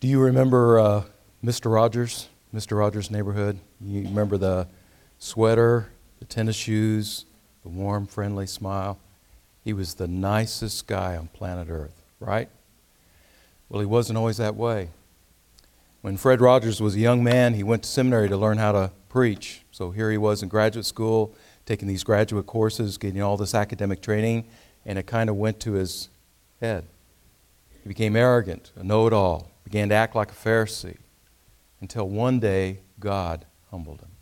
Do you remember uh, Mr. Rogers, Mr. Rogers' neighborhood? You remember the sweater, the tennis shoes, the warm, friendly smile? He was the nicest guy on planet Earth, right? Well, he wasn't always that way. When Fred Rogers was a young man, he went to seminary to learn how to preach. So here he was in graduate school, taking these graduate courses, getting all this academic training, and it kind of went to his head. He became arrogant, a know it all, began to act like a Pharisee until one day God humbled him.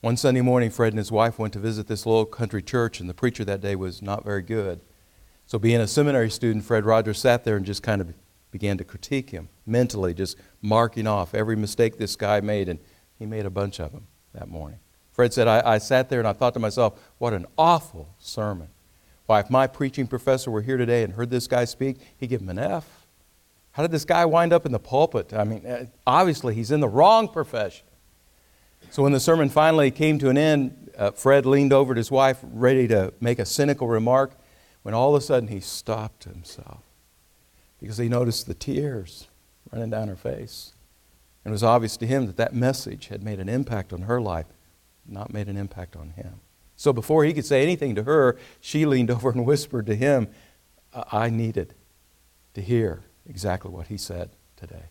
One Sunday morning, Fred and his wife went to visit this little country church, and the preacher that day was not very good. So, being a seminary student, Fred Rogers sat there and just kind of began to critique him mentally, just marking off every mistake this guy made, and he made a bunch of them that morning. Fred said, I, I sat there and I thought to myself, what an awful sermon. Why, if my preaching professor were here today and heard this guy speak, he'd give him an F. How did this guy wind up in the pulpit? I mean, uh, obviously, he's in the wrong profession. So when the sermon finally came to an end, uh, Fred leaned over to his wife, ready to make a cynical remark, when all of a sudden he stopped himself because he noticed the tears running down her face. And it was obvious to him that that message had made an impact on her life, not made an impact on him. So before he could say anything to her, she leaned over and whispered to him, I needed to hear exactly what he said today.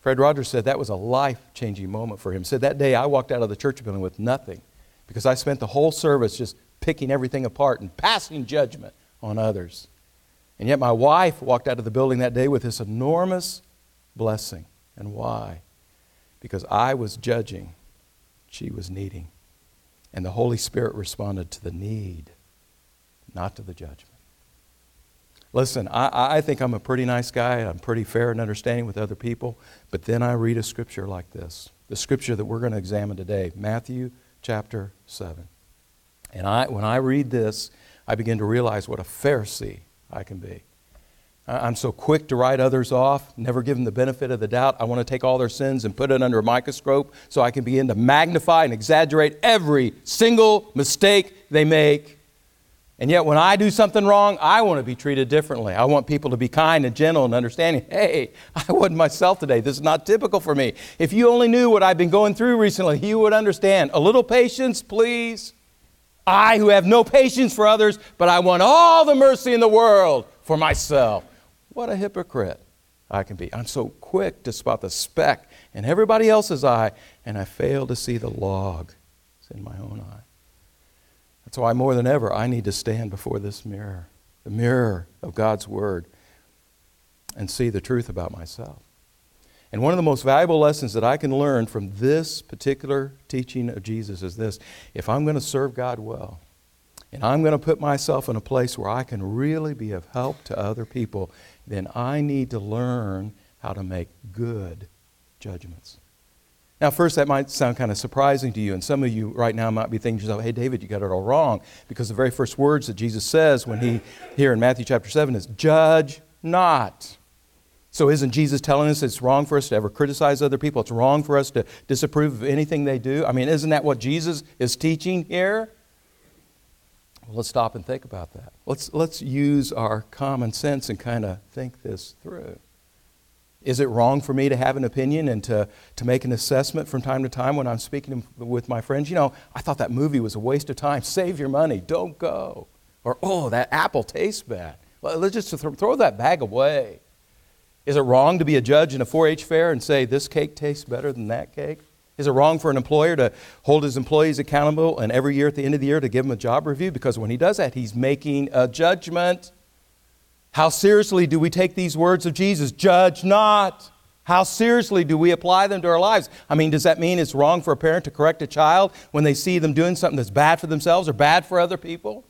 Fred Rogers said that was a life changing moment for him. He said that day I walked out of the church building with nothing because I spent the whole service just picking everything apart and passing judgment on others. And yet my wife walked out of the building that day with this enormous blessing. And why? Because I was judging, she was needing. And the Holy Spirit responded to the need, not to the judgment. Listen, I, I think I'm a pretty nice guy. I'm pretty fair and understanding with other people. But then I read a scripture like this the scripture that we're going to examine today, Matthew chapter 7. And I, when I read this, I begin to realize what a Pharisee I can be. I'm so quick to write others off, never give them the benefit of the doubt. I want to take all their sins and put it under a microscope so I can begin to magnify and exaggerate every single mistake they make and yet, when I do something wrong, I want to be treated differently. I want people to be kind and gentle and understanding. Hey, I wasn't myself today. This is not typical for me. If you only knew what I've been going through recently, you would understand. A little patience, please. I, who have no patience for others, but I want all the mercy in the world for myself. What a hypocrite I can be. I'm so quick to spot the speck in everybody else's eye, and I fail to see the log in my own eye. That's why more than ever I need to stand before this mirror, the mirror of God's Word, and see the truth about myself. And one of the most valuable lessons that I can learn from this particular teaching of Jesus is this if I'm going to serve God well, and I'm going to put myself in a place where I can really be of help to other people, then I need to learn how to make good judgments. Now, first, that might sound kind of surprising to you, and some of you right now might be thinking to yourself, hey, David, you got it all wrong, because the very first words that Jesus says when he, here in Matthew chapter 7, is, judge not. So, isn't Jesus telling us it's wrong for us to ever criticize other people? It's wrong for us to disapprove of anything they do? I mean, isn't that what Jesus is teaching here? Well, let's stop and think about that. Let's, let's use our common sense and kind of think this through. Is it wrong for me to have an opinion and to, to make an assessment from time to time when I'm speaking with my friends? You know, I thought that movie was a waste of time. Save your money. Don't go. Or, oh, that apple tastes bad. Well, let's just throw that bag away. Is it wrong to be a judge in a 4 H fair and say this cake tastes better than that cake? Is it wrong for an employer to hold his employees accountable and every year at the end of the year to give them a job review? Because when he does that, he's making a judgment. How seriously do we take these words of Jesus? Judge not. How seriously do we apply them to our lives? I mean, does that mean it's wrong for a parent to correct a child when they see them doing something that's bad for themselves or bad for other people?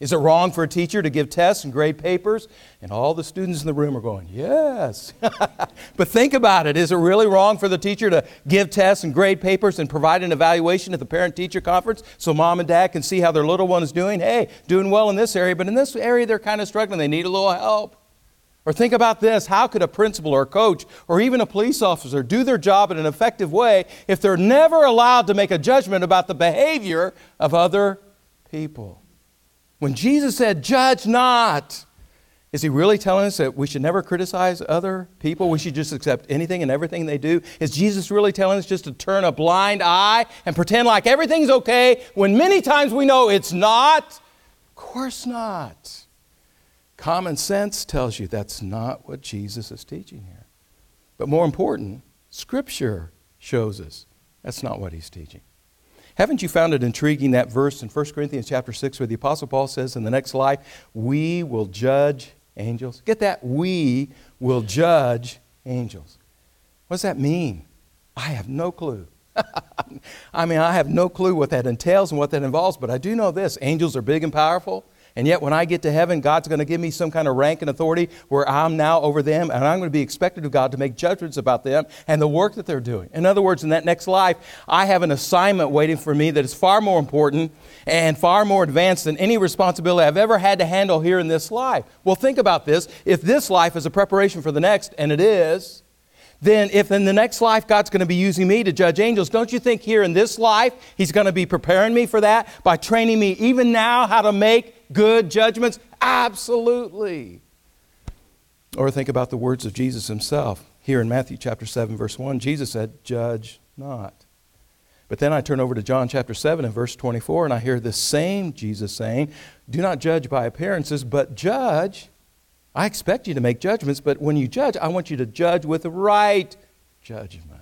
Is it wrong for a teacher to give tests and grade papers? And all the students in the room are going, Yes. but think about it. Is it really wrong for the teacher to give tests and grade papers and provide an evaluation at the parent teacher conference so mom and dad can see how their little one is doing? Hey, doing well in this area, but in this area they're kind of struggling. They need a little help. Or think about this how could a principal or a coach or even a police officer do their job in an effective way if they're never allowed to make a judgment about the behavior of other people? When Jesus said, Judge not, Is he really telling us that we should never criticize other people? We should just accept anything and everything they do? Is Jesus really telling us just to turn a blind eye and pretend like everything's okay when many times we know it's not? Of course not. Common sense tells you that's not what Jesus is teaching here. But more important, Scripture shows us that's not what he's teaching. Haven't you found it intriguing that verse in 1 Corinthians chapter 6 where the apostle Paul says in the next life, we will judge angels? Get that? We will judge angels. What does that mean? I have no clue. I mean, I have no clue what that entails and what that involves, but I do know this angels are big and powerful. And yet, when I get to heaven, God's going to give me some kind of rank and authority where I'm now over them, and I'm going to be expected of God to make judgments about them and the work that they're doing. In other words, in that next life, I have an assignment waiting for me that is far more important and far more advanced than any responsibility I've ever had to handle here in this life. Well, think about this. If this life is a preparation for the next, and it is, then if in the next life God's going to be using me to judge angels, don't you think here in this life He's going to be preparing me for that by training me even now how to make good judgments? Absolutely. Or think about the words of Jesus Himself. Here in Matthew chapter 7, verse 1, Jesus said, Judge not. But then I turn over to John chapter 7 and verse 24, and I hear the same Jesus saying, Do not judge by appearances, but judge I expect you to make judgments, but when you judge, I want you to judge with right judgment.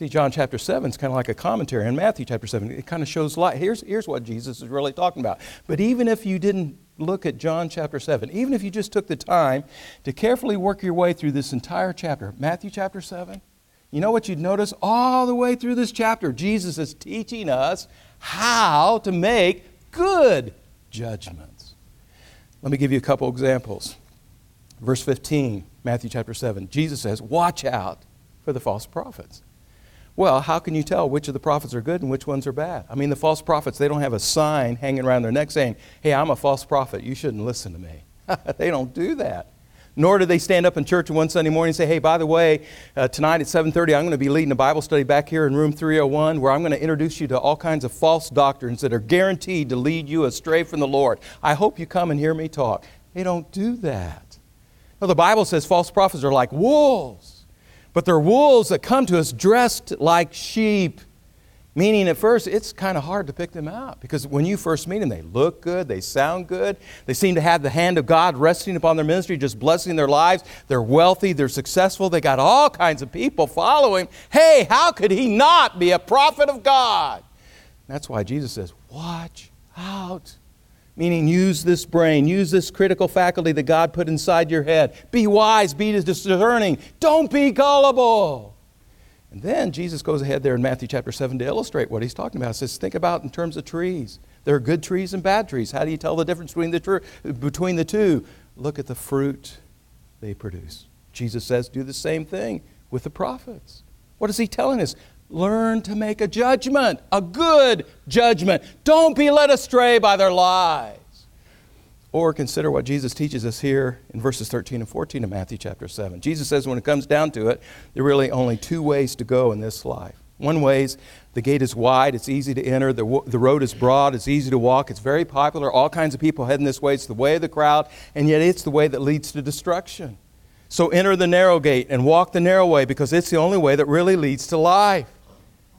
See, John chapter 7 is kind of like a commentary on Matthew chapter 7. It kind of shows light. Here's, here's what Jesus is really talking about. But even if you didn't look at John chapter 7, even if you just took the time to carefully work your way through this entire chapter, Matthew chapter 7, you know what you'd notice? All the way through this chapter, Jesus is teaching us how to make good judgments. Let me give you a couple examples. Verse 15, Matthew chapter 7, Jesus says, Watch out for the false prophets. Well, how can you tell which of the prophets are good and which ones are bad? I mean, the false prophets, they don't have a sign hanging around their neck saying, Hey, I'm a false prophet. You shouldn't listen to me. they don't do that. Nor do they stand up in church one Sunday morning and say, hey, by the way, uh, tonight at 7.30 I'm going to be leading a Bible study back here in room 301 where I'm going to introduce you to all kinds of false doctrines that are guaranteed to lead you astray from the Lord. I hope you come and hear me talk. They don't do that. Well, the Bible says false prophets are like wolves, but they're wolves that come to us dressed like sheep. Meaning, at first, it's kind of hard to pick them out because when you first meet them, they look good, they sound good, they seem to have the hand of God resting upon their ministry, just blessing their lives. They're wealthy, they're successful, they got all kinds of people following. Hey, how could he not be a prophet of God? That's why Jesus says, Watch out. Meaning, use this brain, use this critical faculty that God put inside your head. Be wise, be discerning, don't be gullible. And then Jesus goes ahead there in Matthew chapter 7 to illustrate what he's talking about. He says, Think about in terms of trees. There are good trees and bad trees. How do you tell the difference between the, tr- between the two? Look at the fruit they produce. Jesus says, Do the same thing with the prophets. What is he telling us? Learn to make a judgment, a good judgment. Don't be led astray by their lies. Or consider what Jesus teaches us here in verses 13 and 14 of Matthew chapter 7. Jesus says when it comes down to it, there are really only two ways to go in this life. One way is the gate is wide, it's easy to enter, the, the road is broad, it's easy to walk, it's very popular, all kinds of people heading this way. It's the way of the crowd, and yet it's the way that leads to destruction. So enter the narrow gate and walk the narrow way because it's the only way that really leads to life.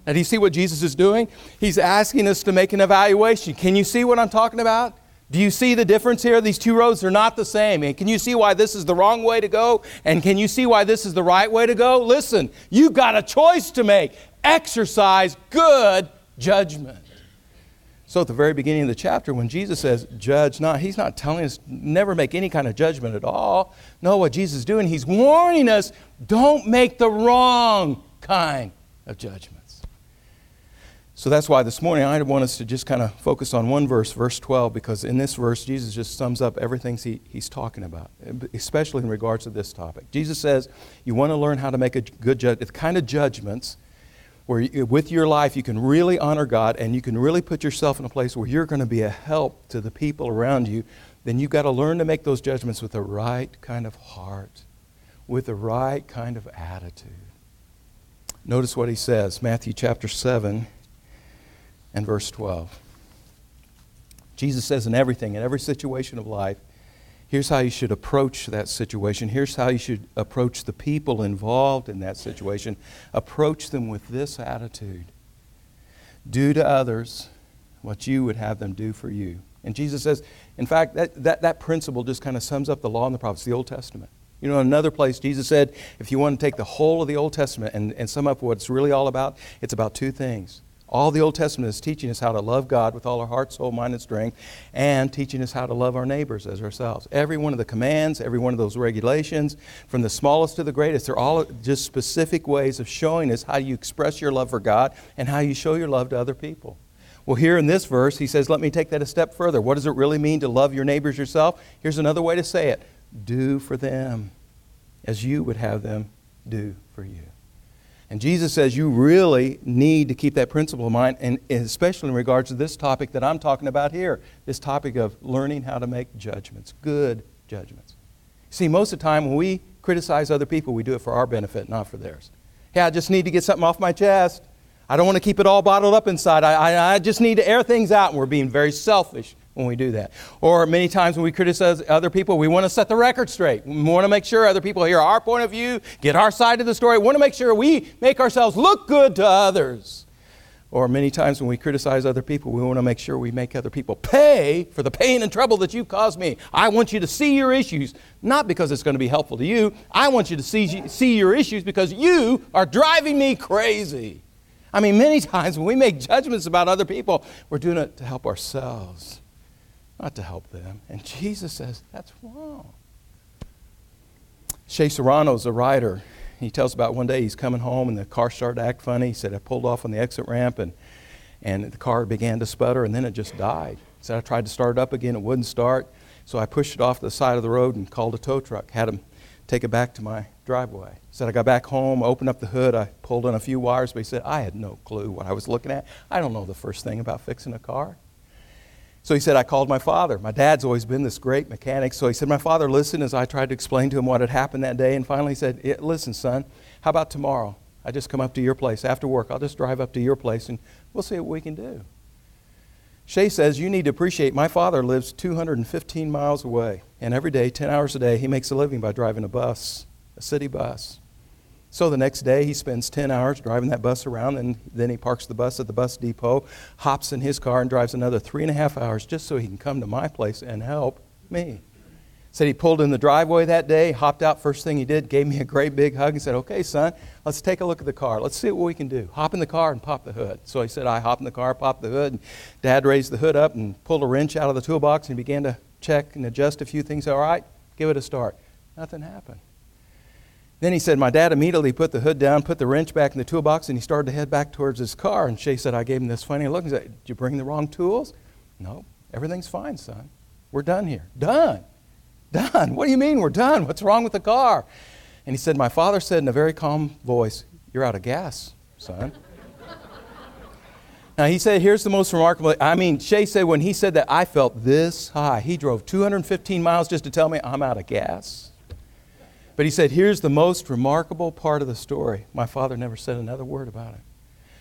Now, do you see what Jesus is doing? He's asking us to make an evaluation. Can you see what I'm talking about? Do you see the difference here? These two roads are not the same. And can you see why this is the wrong way to go? And can you see why this is the right way to go? Listen, you've got a choice to make. Exercise good judgment. So, at the very beginning of the chapter, when Jesus says, judge not, he's not telling us never make any kind of judgment at all. No, what Jesus is doing, he's warning us don't make the wrong kind of judgment. So that's why this morning I want us to just kind of focus on one verse, verse 12, because in this verse, Jesus just sums up everything he, he's talking about, especially in regards to this topic. Jesus says, You want to learn how to make a good judgment, the kind of judgments where you, with your life you can really honor God and you can really put yourself in a place where you're going to be a help to the people around you. Then you've got to learn to make those judgments with the right kind of heart, with the right kind of attitude. Notice what he says, Matthew chapter 7 and verse 12. Jesus says in everything, in every situation of life, Here's how you should approach that situation. Here's how you should approach the people involved in that situation. Approach them with this attitude Do to others what you would have them do for you. And Jesus says, in fact, that, that, that principle just kind of sums up the law and the prophets, the Old Testament. You know, in another place, Jesus said, if you want to take the whole of the Old Testament and, and sum up what it's really all about, it's about two things all the Old Testament is teaching us how to love God with all our heart, soul, mind, and strength, and teaching us how to love our neighbors as ourselves. Every one of the commands, every one of those regulations, from the smallest to the greatest, they're all just specific ways of showing us how you express your love for God and how you show your love to other people. Well, here in this verse, he says, Let me take that a step further. What does it really mean to love your neighbors yourself? Here's another way to say it do for them as you would have them do for you. And Jesus says you really need to keep that principle in mind, and especially in regards to this topic that I'm talking about here this topic of learning how to make judgments, good judgments. See, most of the time when we criticize other people, we do it for our benefit, not for theirs. Hey, I just need to get something off my chest. I don't want to keep it all bottled up inside. I, I, I just need to air things out, and we're being very selfish when we do that. Or many times when we criticize other people, we want to set the record straight. We want to make sure other people hear our point of view, get our side of the story. We want to make sure we make ourselves look good to others. Or many times when we criticize other people, we want to make sure we make other people pay for the pain and trouble that you caused me. I want you to see your issues, not because it's going to be helpful to you. I want you to see, see your issues because you are driving me crazy. I mean, many times when we make judgments about other people, we're doing it to help ourselves not to help them. And Jesus says, that's wrong. Shea Serrano's a writer. He tells about one day he's coming home and the car started to act funny. He said, I pulled off on the exit ramp and, and the car began to sputter and then it just died. He said, I tried to start it up again, it wouldn't start. So I pushed it off to the side of the road and called a tow truck, had him take it back to my driveway. He said, I got back home, opened up the hood, I pulled in a few wires, but he said, I had no clue what I was looking at. I don't know the first thing about fixing a car. So he said, I called my father. My dad's always been this great mechanic. So he said, My father listened as I tried to explain to him what had happened that day. And finally he said, Listen, son, how about tomorrow? I just come up to your place after work. I'll just drive up to your place and we'll see what we can do. Shea says, You need to appreciate my father lives 215 miles away. And every day, 10 hours a day, he makes a living by driving a bus, a city bus. So the next day, he spends 10 hours driving that bus around, and then he parks the bus at the bus depot, hops in his car, and drives another three and a half hours just so he can come to my place and help me. Said he pulled in the driveway that day, hopped out first thing he did, gave me a great big hug, and said, Okay, son, let's take a look at the car. Let's see what we can do. Hop in the car and pop the hood. So he said, I hop in the car, pop the hood, and dad raised the hood up and pulled a wrench out of the toolbox and began to check and adjust a few things. All right, give it a start. Nothing happened. Then he said, My dad immediately put the hood down, put the wrench back in the toolbox, and he started to head back towards his car. And Shea said, I gave him this funny look and said, Did you bring the wrong tools? No, everything's fine, son. We're done here. Done. Done. What do you mean we're done? What's wrong with the car? And he said, My father said in a very calm voice, You're out of gas, son. now he said, Here's the most remarkable. I mean, Shea said when he said that, I felt this high. He drove 215 miles just to tell me I'm out of gas. But he said, Here's the most remarkable part of the story. My father never said another word about it.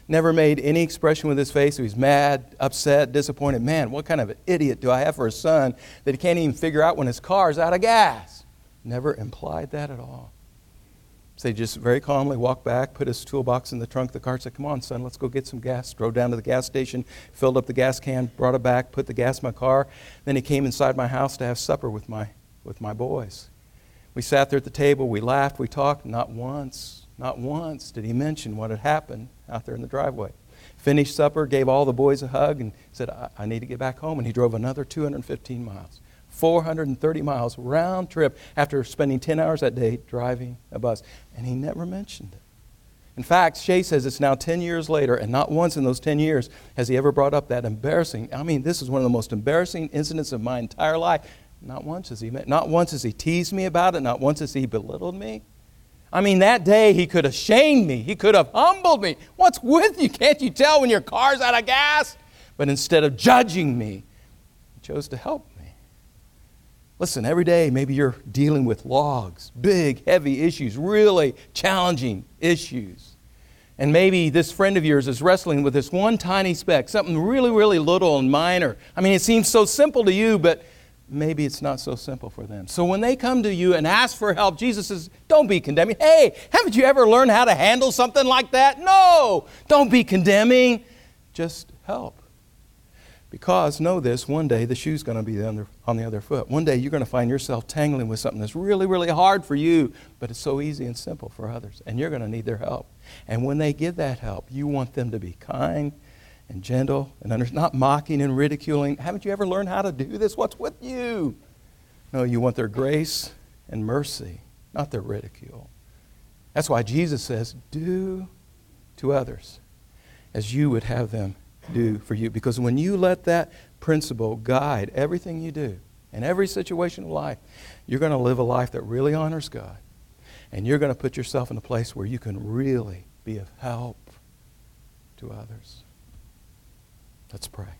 Never made any expression with his face. He was mad, upset, disappointed. Man, what kind of an idiot do I have for a son that he can't even figure out when his car's out of gas? Never implied that at all. So he just very calmly walked back, put his toolbox in the trunk of the car, said, Come on, son, let's go get some gas. Drove down to the gas station, filled up the gas can, brought it back, put the gas in my car. Then he came inside my house to have supper with my, with my boys. We sat there at the table, we laughed, we talked. Not once, not once did he mention what had happened out there in the driveway. Finished supper, gave all the boys a hug, and said, I, I need to get back home. And he drove another 215 miles. 430 miles round trip after spending 10 hours that day driving a bus. And he never mentioned it. In fact, Shea says it's now 10 years later, and not once in those 10 years has he ever brought up that embarrassing. I mean, this is one of the most embarrassing incidents of my entire life. Not once has he not once has he teased me about it, not once has he belittled me. I mean, that day he could have shamed me. He could have humbled me. What's with you? Can't you tell when your car's out of gas? But instead of judging me, he chose to help me. Listen, every day maybe you're dealing with logs, big, heavy issues, really challenging issues. And maybe this friend of yours is wrestling with this one tiny speck, something really, really little and minor. I mean, it seems so simple to you, but maybe it's not so simple for them. So when they come to you and ask for help, Jesus says, Don't be condemning. Hey, haven't you ever learned how to handle something like that? No, don't be condemning. Just help. Because know this one day the shoe's going to be on the, other foot. One day you're going to find yourself tangling with something that's really, really hard for you, but it's so easy and simple for others. And you're going to need their help. And when they give that help, you want them to be kind and gentle and under, not mocking and ridiculing. Haven't you ever learned how to do this? What's with you? No, you want their grace and mercy, not their ridicule. That's why Jesus says, Do to others as you would have them do for you. Because when you let that principle guide everything you do in every situation of life, you're going to live a life that really honors God. And you're going to put yourself in a place where you can really be of help to others. Let's pray.